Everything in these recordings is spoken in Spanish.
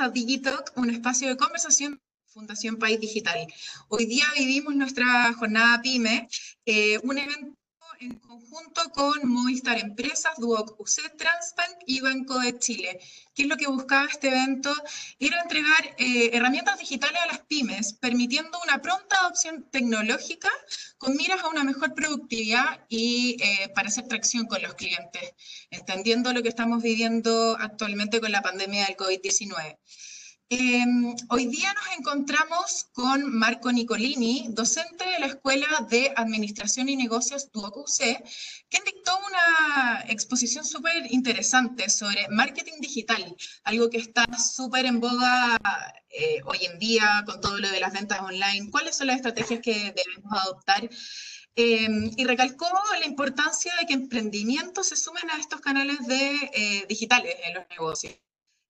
a Digitalk, un espacio de conversación Fundación País Digital. Hoy día vivimos nuestra jornada PYME, eh, un evento en conjunto con Movistar Empresas, Duoc UC, Transbank y Banco de Chile. ¿Qué es lo que buscaba este evento? Era entregar eh, herramientas digitales a las pymes, permitiendo una pronta adopción tecnológica con miras a una mejor productividad y eh, para hacer tracción con los clientes, entendiendo lo que estamos viviendo actualmente con la pandemia del COVID-19. Em, hoy día nos encontramos con Marco Nicolini, docente de la Escuela de Administración y Negocios DuoCUC, quien dictó una exposición súper interesante sobre marketing digital, algo que está súper en boga eh, hoy en día con todo lo de las ventas online, cuáles son las estrategias que debemos adoptar. Em, y recalcó la importancia de que emprendimientos se sumen a estos canales de, eh, digitales en los negocios.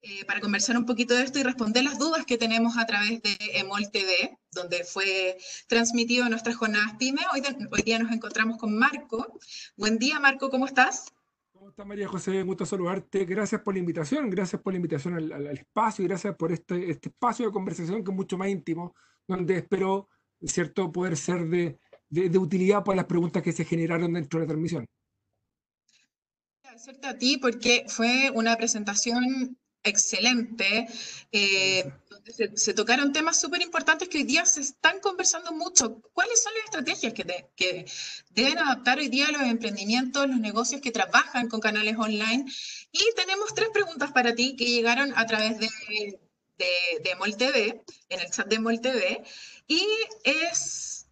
Eh, para conversar un poquito de esto y responder las dudas que tenemos a través de EMOL TV, donde fue transmitido nuestras jornadas PYME. Hoy, hoy día nos encontramos con Marco. Buen día, Marco, ¿cómo estás? ¿Cómo estás, María José? Gusto saludarte. Gracias por la invitación, gracias por la invitación al, espacio y gracias por este, este, espacio de conversación que es mucho más íntimo, donde espero, cierto, poder ser de, de utilidad para las preguntas que se generaron dentro de la transmisión agradecerte a ti porque fue una presentación excelente. Eh, se, tocaron temas súper importantes que hoy día se están conversando mucho. ¿Cuáles son las estrategias que, que, deben adaptar hoy día los emprendimientos, los negocios que trabajan con canales online? Y tenemos tres preguntas para ti que llegaron a través de, de, de MolTV, en el chat de MolTV. Y es,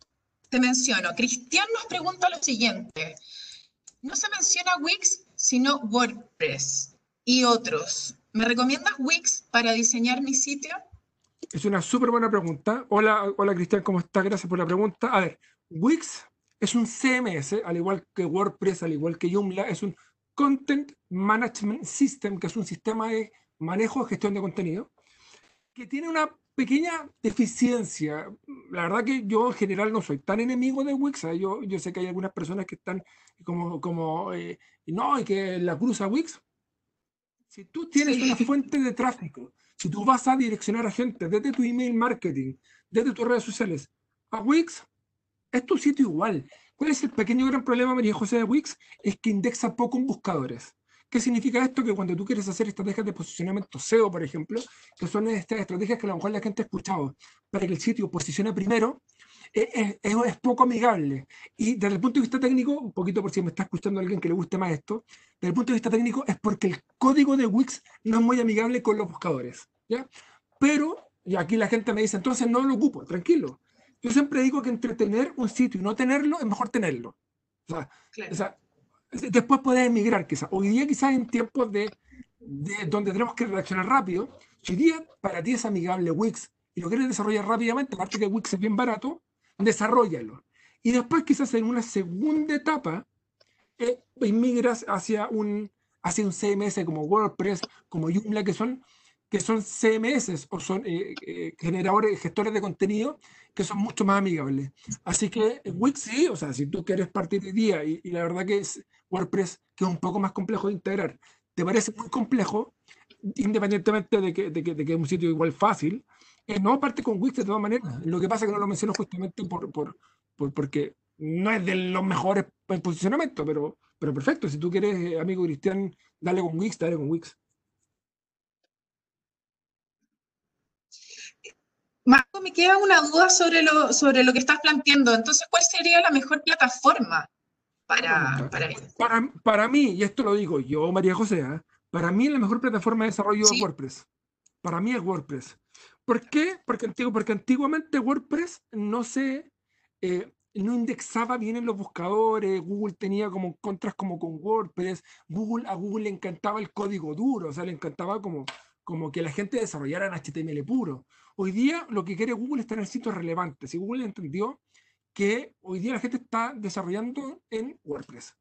te menciono, Cristian nos pregunta lo siguiente. No se menciona Wix, sino WordPress y otros. ¿Me recomiendas Wix para diseñar mi sitio? Es una súper buena pregunta. Hola, hola Cristian, ¿cómo estás? Gracias por la pregunta. A ver, Wix es un CMS, al igual que WordPress, al igual que Joomla, es un Content Management System, que es un sistema de manejo de gestión de contenido, que tiene una pequeña deficiencia. La verdad que yo en general no soy tan enemigo de Wix. ¿eh? Yo, yo sé que hay algunas personas que están como, como eh, no, y que la cruza Wix. Si tú tienes una fuente de tráfico, si tú vas a direccionar a gente desde tu email marketing, desde tus redes sociales, a Wix, es tu sitio igual. ¿Cuál es el pequeño gran problema, María José, de Wix? Es que indexa poco en buscadores. ¿Qué significa esto? Que cuando tú quieres hacer estrategias de posicionamiento SEO, por ejemplo, que son estas estrategias que a lo mejor la gente ha escuchado, para que el sitio posicione primero, es, poco amigable. Y desde el punto de vista técnico, un poquito por si me está escuchando alguien que le guste más esto, desde el punto de vista técnico es porque el código de Wix no es muy amigable con los buscadores. ¿ya? Pero, y aquí la gente me dice, entonces no lo ocupo, tranquilo. Yo siempre digo que entre tener un sitio y no tenerlo, es mejor tenerlo. O sea, después puedes emigrar quizás. Hoy día quizás en tiempos de, de, donde tenemos que reaccionar rápido, si hoy día para ti es amigable Wix y lo quieres desarrollar rápidamente, aparte que Wix es bien barato, desarrollalo. Y después quizás en una segunda etapa eh, inmigras hacia un, hacia un CMS como WordPress, como Joomla, que son, que son CMS o son eh, eh, generadores, gestores de contenido que son mucho más amigables. Así que Wix sí, o sea, si tú quieres partir de día y, la verdad que es WordPress, que es un poco más complejo de integrar, te parece muy complejo, independientemente de que, de que, de que es un sitio igual fácil, eh, no, parte con Wix de todas maneras. Lo que pasa es que no lo menciono justamente por, por, por, porque no es de los mejores en posicionamiento, pero, pero perfecto. Si tú quieres, eh, amigo Cristian, dale con Wix, dale con Wix. Marco, me queda una duda sobre lo, sobre lo que estás planteando. Entonces, ¿cuál sería la mejor plataforma para, para, para, para mí, y esto lo digo yo, María José, ¿eh? para mí la mejor plataforma de desarrollo es WordPress. Para mí es WordPress. ¿Por qué? Porque, porque antiguamente WordPress no se eh, no indexaba bien en los buscadores, Google tenía como contras como con WordPress, Google, a Google le encantaba el código duro, o sea, le encantaba como, como que la gente desarrollara en HTML puro. Hoy día lo que quiere Google es tener sitios relevantes y Google entendió que hoy día la gente está desarrollando en WordPress.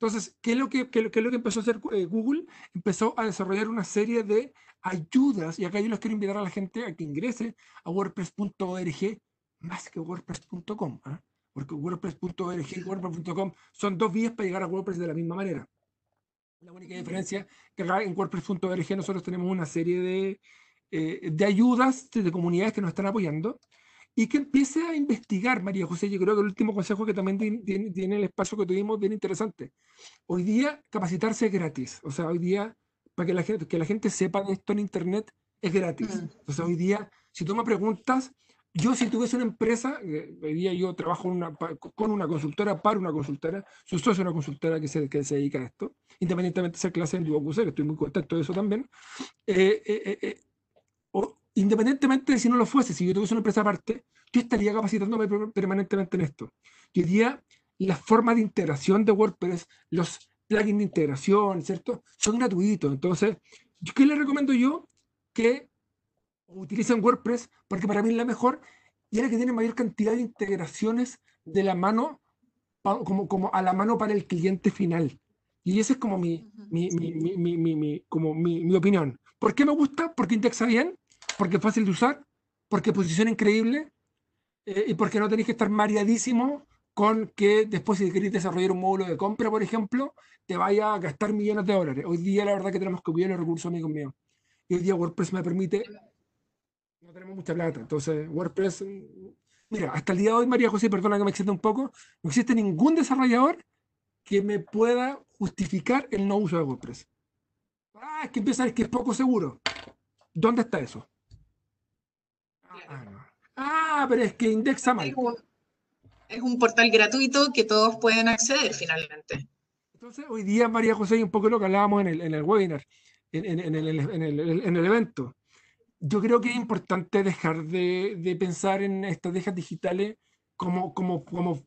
Entonces, ¿qué es lo que, qué, es lo que empezó a hacer eh, Google? Empezó a desarrollar una serie de ayudas, y acá yo les quiero invitar a la gente a que ingrese a wordpress.org más que wordpress.com, ¿ah? porque wordpress.org y wordpress.com son dos vías para llegar a WordPress de la misma manera. La única diferencia es que acá en wordpress.org nosotros tenemos una serie de, eh, de ayudas de comunidades que nos están apoyando y que empiece a investigar, María José. Yo creo que el último consejo que también tiene, tiene el espacio que tuvimos bien interesante. Hoy día capacitarse es gratis. O sea, hoy día, para que la gente, que la gente sepa de esto en Internet, es gratis. Mm. Sea, hoy día, si tú me preguntas, yo si tuviese una empresa, eh, hoy día yo trabajo una, con una consultora, para una consultora, su socio es una consultora que se, que se dedica a esto, independientemente de ser clase en Duoc que estoy muy contento de eso también. Eh, eh, o, independientemente de si no lo fuese, si yo tuviese una empresa aparte, yo estaría capacitándome permanentemente en esto. Hoy día, las formas de integración de WordPress, los plugins de integración, ¿cierto? Son gratuitos. Entonces, ¿qué le recomiendo yo? Que utilicen WordPress porque para mí es la mejor y es la que tiene mayor cantidad de integraciones de la mano, como, como a la mano para el cliente final. Y esa es como mi, mi, mi, mi como mi, opinión. ¿Por qué me gusta? Porque indexa bien, porque es fácil de usar, porque posiciona increíble eh, y porque no tenéis que estar mareadísimo con que después si queréis desarrollar un módulo de compra, por ejemplo, te vaya a gastar millones de dólares. Hoy día la verdad que tenemos que cuidar los recursos, amigos míos. Y hoy día WordPress me permite no tenemos mucha plata. Entonces, WordPress, mira, hasta el día de hoy, María José, perdona que me extienda un poco, no existe ningún desarrollador que me pueda justificar el no uso de WordPress. Ah, es que empieza a ver que es poco seguro. ¿Dónde está eso? Ah, ah pero es que indexa mal. Es un portal gratuito que todos pueden acceder finalmente. Entonces, hoy día, María José, un poco lo que hablábamos en el, en el webinar, en, en, el, en el evento yo creo que es importante dejar de, de pensar en estrategias digitales como, como, como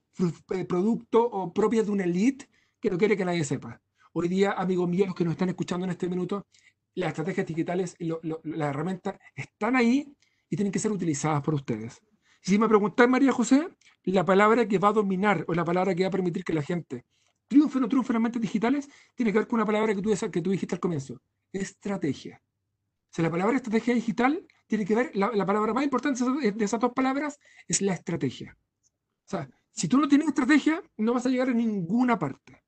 eh, producto o propia de una elite que no quiere que nadie sepa. Hoy día, amigos míos, los que nos están escuchando en este minuto, las estrategias digitales y las herramientas están ahí y tienen que ser utilizadas por ustedes. Si me preguntan, María José, la palabra que va a dominar o la palabra que va a permitir que la gente triunfe o no triunfe en herramientas digitales tiene que ver con una palabra que tú, que tú dijiste al comienzo, estrategia sea, la palabra estrategia digital tiene que ver, la, palabra más importante de esas dos palabras es la estrategia. O sea, si tú no tienes estrategia, no vas a llegar a ninguna parte.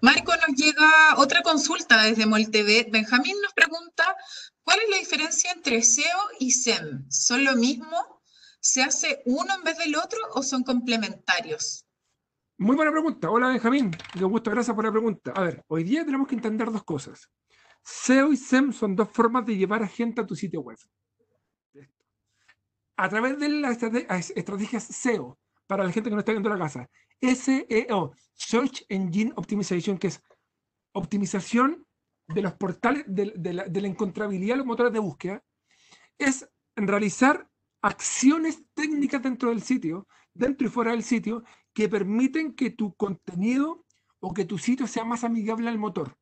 Marco, nos llega otra consulta desde MolTV. Benjamín nos pregunta, ¿cuál es la diferencia entre SEO y SEM? ¿Son lo mismo? ¿Se hace uno en vez del otro o son complementarios? Muy buena pregunta. Hola Benjamín, me gusta, gracias por la pregunta. A ver, hoy día tenemos que entender dos cosas. SEO y SEM son dos formas de llevar a gente a tu sitio web. A través de las estrategias SEO, para la gente que no está viendo la casa, SEO, Search Engine Optimization, que es optimización de los portales, de, la, de la encontrabilidad de los motores de búsqueda, es realizar acciones técnicas dentro del sitio, dentro y fuera del sitio, que permiten que tu contenido o que tu sitio sea más amigable al motor.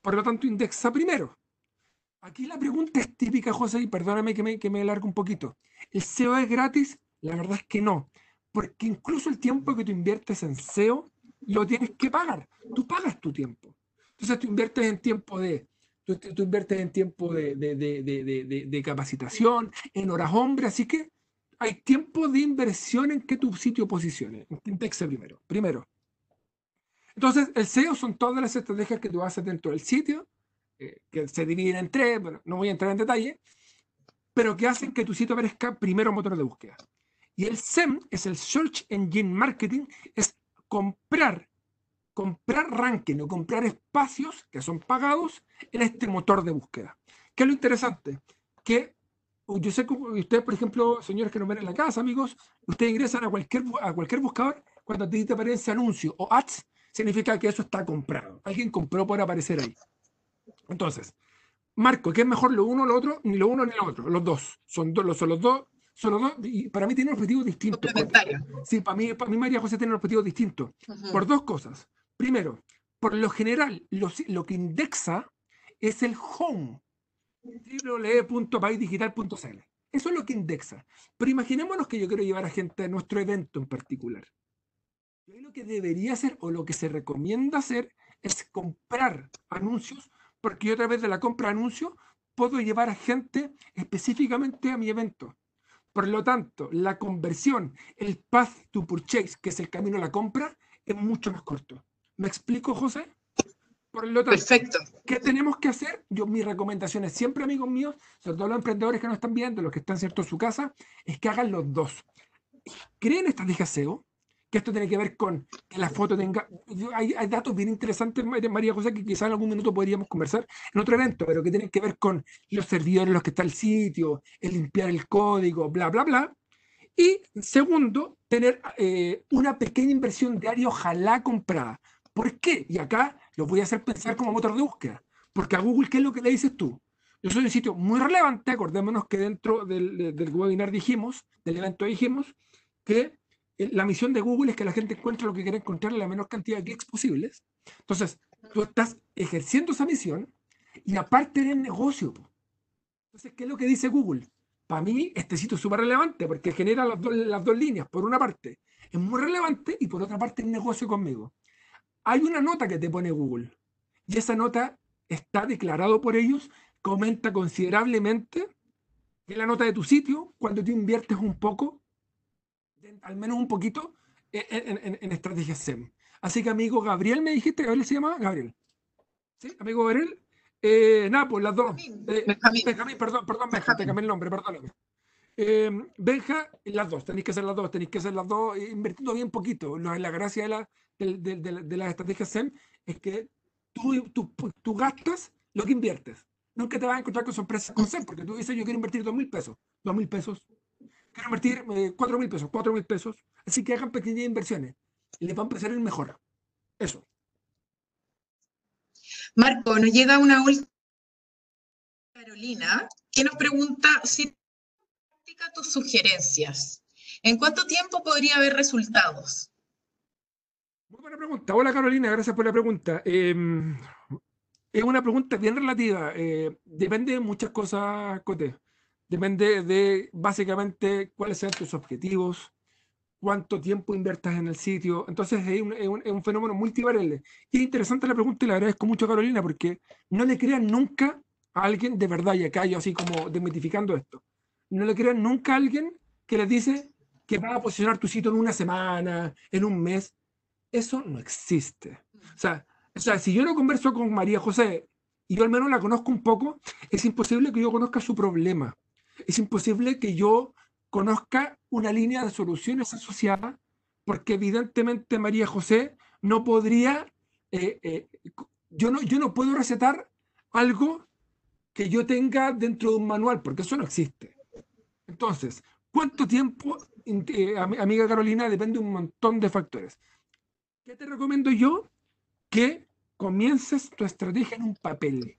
Por lo tanto, indexa primero. Aquí la pregunta es típica, José, y perdóname que me, que me un poquito. ¿El SEO es gratis? La verdad es que no. Porque incluso el tiempo que tú inviertes en SEO, lo tienes que pagar. Tú pagas tu tiempo. Entonces tú inviertes en tiempo de, tú, inviertes en tiempo de, capacitación, en horas hombre, así que hay tiempo de inversión en que tu sitio posicione. Indexe primero. Primero. Entonces, el SEO son todas las estrategias que tú haces dentro del sitio, eh, que se dividen en tres, bueno, no voy a entrar en detalle, pero que hacen que tu sitio aparezca primero motor de búsqueda. Y el SEM es el Search Engine Marketing, es comprar, comprar ranking o comprar espacios que son pagados en este motor de búsqueda. ¿Qué es lo interesante? Que yo sé que ustedes, por ejemplo, señores que nos ven en la casa, amigos, ustedes ingresan a cualquier, a cualquier buscador cuando te aparece anuncio o ads, significa que eso está comprado. Alguien compró por aparecer ahí. Entonces, Marco, ¿qué es mejor lo uno o lo otro? Ni lo uno ni lo otro. Los dos. Son, dos, son los dos. Son los dos. Y para mí tienen objetivos distintos. Sí, para mí, para mí María José tiene objetivos distintos. Por dos cosas. Primero, por lo general, lo, que indexa es el home. www.paisdigital.cl. Eso es lo que indexa. Pero imaginémonos que yo quiero llevar a gente a nuestro evento en particular. Y lo que debería hacer o lo que se recomienda hacer es comprar anuncios, porque yo a través de la compra de anuncios puedo llevar a gente específicamente a mi evento. Por lo tanto, la conversión, el path to purchase, que es el camino a la compra, es mucho más corto. ¿Me explico, José? Por lo tanto, Perfecto. ¿qué tenemos que hacer? Yo, mis recomendaciones siempre, amigos míos, sobre todo los emprendedores que nos están viendo, los que están cierto en su casa, es que hagan los dos. Creen estrategias SEO, que esto tiene que ver con que la foto tenga... Hay, hay datos bien interesantes, María José, que quizás en algún minuto podríamos conversar en otro evento, pero que tienen que ver con los servidores en los que está el sitio, el limpiar el código, bla, bla, bla. Y segundo, tener eh, una pequeña inversión diaria, ojalá comprada. ¿Por qué? Y acá lo voy a hacer pensar como motor de búsqueda. Porque a Google, ¿qué es lo que le dices tú? Yo soy un sitio muy relevante, acordémonos que dentro del, del webinar dijimos, del evento dijimos, que la misión de Google es que la gente encuentre lo que quiere encontrar en la menor cantidad de clics posibles. Entonces, tú estás ejerciendo esa misión y aparte eres negocio. Entonces, ¿qué es lo que dice Google? Para mí, este sitio es súper relevante porque genera las, las dos líneas. Por una parte, es muy relevante y por otra parte, es negocio conmigo. Hay una nota que te pone Google y esa nota está declarado por ellos que aumenta considerablemente en la nota de tu sitio cuando tú inviertes un poco, al menos un poquito, en, en, estrategias SEM. Así que, amigo Gabriel, me dijiste, Gabriel se llama Gabriel. ¿Sí? Amigo Gabriel, eh, nada, pues las dos. Eh, Benjamín. perdón, perdón, Benja, te cambié el nombre, perdóname. Eh, Benja, las dos, tenéis que ser las dos, tenéis que ser las dos, invirtiendo bien poquito. La gracia de, la, de, de, de las estrategias SEM es que tú, tú, tú, gastas lo que inviertes. Nunca te vas a encontrar con sorpresas con SEM, porque tú dices, yo quiero invertir dos mil pesos, dos mil pesos. Quiero invertir eh, cuatro mil pesos, cuatro mil pesos. Así que hagan pequeñas inversiones y les va a empezar el mejor. Eso. Marco, nos llega una última Carolina que nos pregunta si tus sugerencias. ¿En cuánto tiempo podría haber resultados? Muy buena pregunta. Hola Carolina, gracias por la pregunta. Em, es una pregunta bien relativa. Eh, depende de muchas cosas, Cote. Depende de básicamente cuáles sean tus objetivos, cuánto tiempo inviertas en el sitio. Entonces es un, es un, es un fenómeno multivariable. Y es interesante la pregunta y le agradezco mucho Carolina porque no le crean nunca a alguien de verdad, y acá yo así como desmitificando esto, no le crean nunca a alguien que les dice que va a posicionar tu sitio en una semana, en un mes. Eso no existe. O sea, o sea, si yo no converso con María José y yo al menos la conozco un poco, es imposible que yo conozca su problema. Es imposible que yo conozca una línea de soluciones asociada, porque evidentemente María José no podría, eh, eh, yo, no, yo no puedo recetar algo que yo tenga dentro de un manual, porque eso no existe. Entonces, ¿cuánto tiempo, eh, amiga Carolina? Depende de un montón de factores. ¿Qué te recomiendo yo? Que comiences tu estrategia en un papel.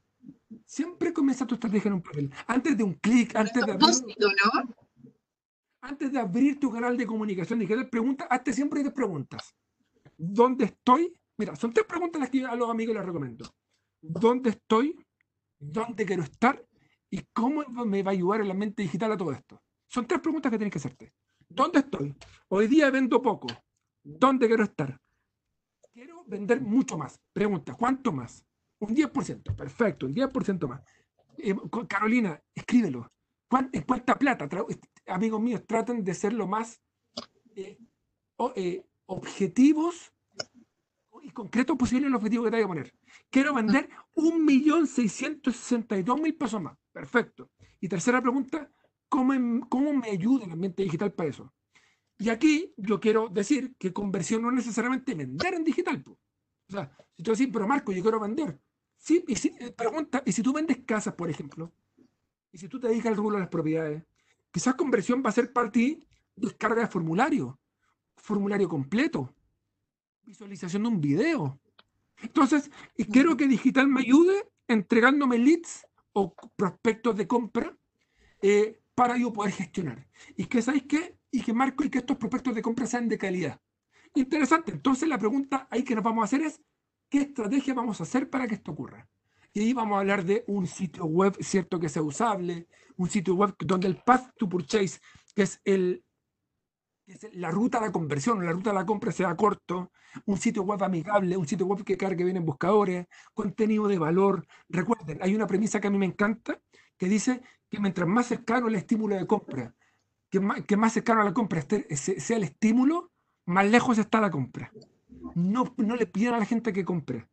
Siempre comienza tu estrategia en un papel. Antes de un clic, antes de... ¿no? antes de abrir tu canal de comunicación y que preguntas, hazte siempre tres preguntas. ¿Dónde estoy? Mira, son tres preguntas las que yo a los amigos les recomiendo. ¿Dónde estoy? ¿Dónde quiero estar? ¿Y cómo me va a ayudar el mente digital a todo esto? Son tres preguntas que tienes que hacerte. ¿Dónde estoy? Hoy día vendo poco. ¿Dónde quiero estar? Quiero vender mucho más. Pregunta, ¿cuánto más? Un 10%. Perfecto, un 10% más. Eh, Carolina, escríbelo. ¿En cuánta plata? amigos míos, traten de ser lo más eh, eh, objetivos y concretos posible el objetivo que te voy a poner. Quiero vender un millón seiscientos mil pesos más. Perfecto. Y tercera pregunta, ¿cómo, ¿cómo me ayuda el ambiente digital para eso? Y aquí yo quiero decir que conversión no es necesariamente vender en digital. O sea, si tú decís, pero Marco, yo quiero vender. Sí, y si, eh, pregunta, y si tú vendes casas, por ejemplo, y si tú te dedicas al rubro de las propiedades, Quizás conversión va a ser para ti descarga de formulario, formulario completo, visualización de un video. Entonces, y quiero que digital me ayude entregándome leads o prospectos de compra eh, para yo poder gestionar. Y que, ¿sabéis qué? Y que marco y que estos prospectos de compra sean de calidad. Interesante. Entonces, la pregunta ahí que nos vamos a hacer es, ¿qué estrategia vamos a hacer para que esto ocurra? Y ahí vamos a hablar de un sitio web, cierto, que sea usable, un sitio web donde el path to purchase, que es, el, la ruta de la conversión, la ruta de la compra sea corto, un sitio web amigable, un sitio web que cargue bien en buscadores, contenido de valor. Recuerden, hay una premisa que a mí me encanta, que dice que mientras más cercano el estímulo de compra, que más, que más cercano a la compra sea el estímulo, más lejos está la compra. No, no le pidan a la gente que compre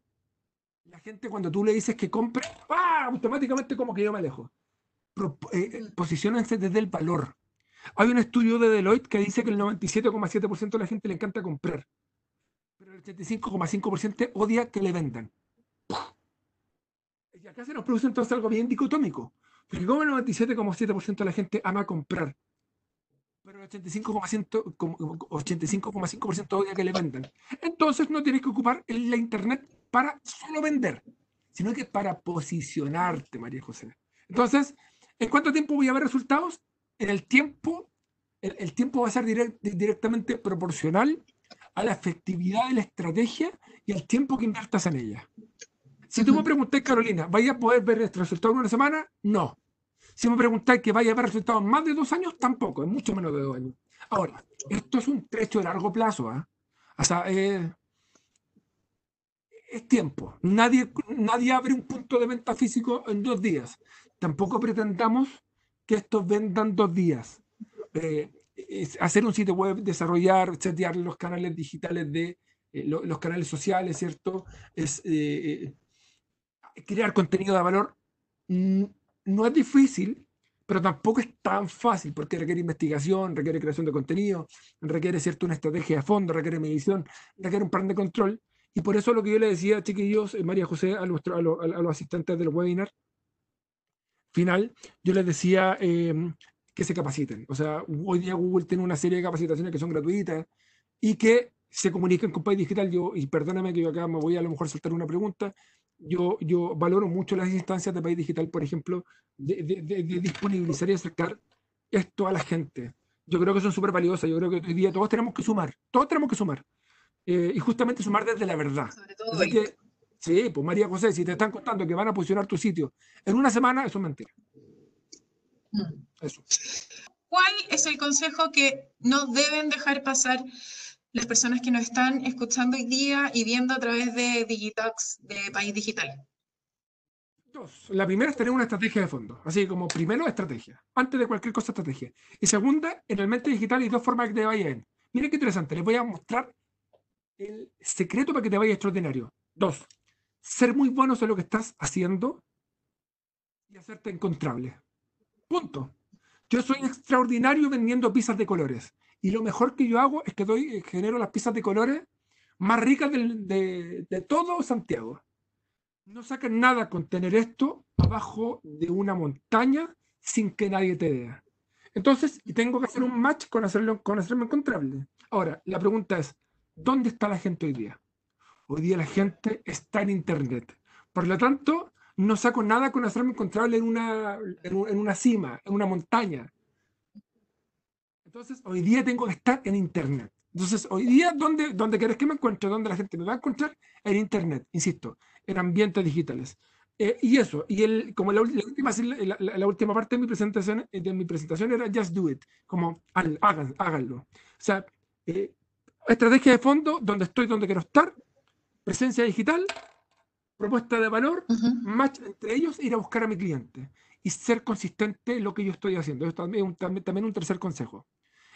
La gente cuando tú le dices que compre, ¡ah! automáticamente como que yo me alejo. Pro, eh, eh, posicionense desde el valor. Hay un estudio de Deloitte que dice que el 97,7% de la gente le encanta comprar, pero el 85,5% odia que le vendan. Y acá se nos produce entonces algo bien dicotómico, porque como el 97,7% de la gente ama comprar, pero el 85,5% odia que le vendan. Entonces no tienes que ocupar la Internet para solo vender, sino que para posicionarte, María José. Entonces, ¿en cuánto tiempo voy a ver resultados? En el tiempo, el, tiempo va a ser directamente proporcional a la efectividad de la estrategia y al tiempo que inviertas en ella. Si tú me preguntas, Carolina, ¿vaya a poder ver este resultado en una semana? No. Si me preguntáis que vaya a haber resultados en más de dos años, tampoco, es mucho menos de dos años. Ahora, esto es un trecho de largo plazo. ¿eh? O sea, es tiempo. Nadie, nadie abre un punto de venta físico en dos días. Tampoco pretendamos que estos vendan dos días. Eh, hacer un sitio web, desarrollar, setear los canales digitales de eh, los canales sociales, ¿cierto? Es eh, crear contenido de valor. Mm, no es difícil, pero tampoco es tan fácil porque requiere investigación, requiere creación de contenido, requiere cierto una estrategia de fondo, requiere medición, requiere un plan de control. Y por eso lo que yo le decía, chiquillos, María José, a, nuestro, a, los asistentes del webinar final, yo les decía em, que se capaciten. O sea, hoy día Google tiene una serie de capacitaciones que son gratuitas y que se comuniquen con País Digital. Yo, y perdóname que yo acá me voy a, a lo mejor soltar una pregunta, yo, yo valoro mucho las instancias de País Digital, por ejemplo, de, de, disponibilizar y acercar esto a la gente. Yo creo que son súper valiosas. Yo creo que hoy día todos tenemos que sumar. Todos tenemos que sumar. Eh, y justamente sumar desde la verdad. Sí, pues María José, si te están contando que van a posicionar tu sitio en una semana, eso es mentira. Mm. Eso. ¿Cuál es el consejo que no deben dejar pasar las personas que nos están escuchando hoy día y viendo a través de Digitox de País Digital? Dos. La primera es tener una estrategia de fondo. Así como primero estrategia. Antes de cualquier cosa estrategia. Y segunda, en el mente digital hay dos formas que te vayan. Miren qué interesante. Les voy a mostrar el secreto para que te vaya extraordinario. Dos. Ser muy buenos en lo que estás haciendo y hacerte encontrable. Punto. Yo soy extraordinario vendiendo pizzas de colores. Y lo mejor que yo hago es que doy, eh, genero las piezas de colores más ricas de, todo Santiago. No sacan nada con tener esto abajo de una montaña sin que nadie te vea. Entonces, tengo que hacer un match con, hacerlo, con hacerme encontrable. Ahora, la pregunta es, ¿dónde está la gente hoy día? Hoy día la gente está en Internet. Por lo tanto, no saco nada con hacerme encontrable en una, en una cima, en una montaña. Entonces, hoy día tengo que estar en Internet. Entonces, hoy día, ¿dónde, dónde querés que me encuentre? ¿Dónde la gente me va a encontrar? En Internet, insisto, en ambientes digitales. Eh, y eso, y el, como la, última, la, última parte de mi, presentación, de mi presentación era just do it, como háganlo. O sea, eh, estrategia de fondo, donde estoy, donde quiero estar, presencia digital, propuesta de valor, match entre ellos, ir a buscar a mi cliente y ser consistente en lo que yo estoy haciendo. Eso también, un, también un tercer consejo.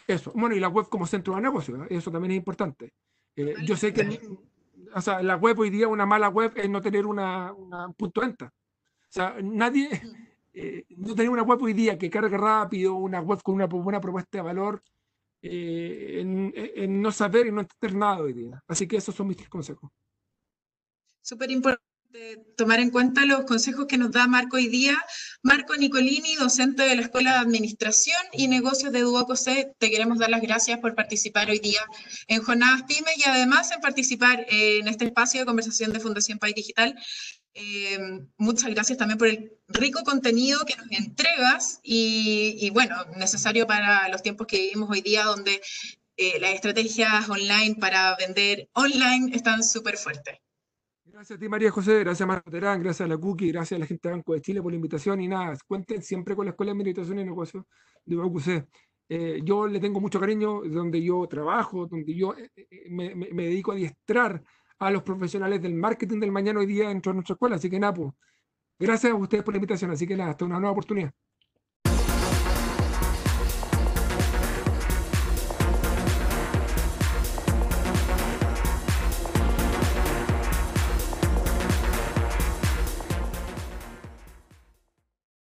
Eso. Bueno, y la web como centro de negocio, ¿eh? eso también es importante. Eh, yo sé que o sea, la web hoy día, una mala web es no tener una, un punto de venta. O sea, nadie, eh, no tener una web hoy día que cargue rápido, una web con una buena propuesta de valor, en, en, no saber y no entender nada hoy día. Así que esos son mis tres consejos. Súper importante tomar en cuenta los consejos que nos da Marco hoy día. Marco Nicolini, docente de la Escuela de Administración y Negocios de Duoc te queremos dar las gracias por participar hoy día en Jornadas Pyme y además en participar en este espacio de conversación de Fundación País Digital. Eh, muchas gracias también por el rico contenido que nos entregas y, bueno, necesario para los tiempos que vivimos hoy día donde eh, las estrategias online para vender online están súper fuertes. Gracias a ti, María José, gracias a Marco Terán, gracias a la Cookie, gracias a la gente de Banco de Chile por la invitación y nada, cuenten siempre con la Escuela de Administración y Negocios de UC. Eh, yo le tengo mucho cariño donde yo trabajo, donde yo eh, eh, me, me, dedico a adiestrar a los profesionales del marketing del mañana hoy día dentro de nuestra escuela. Así que nada, pues, gracias a ustedes por la invitación. Así que nada, hasta una nueva oportunidad.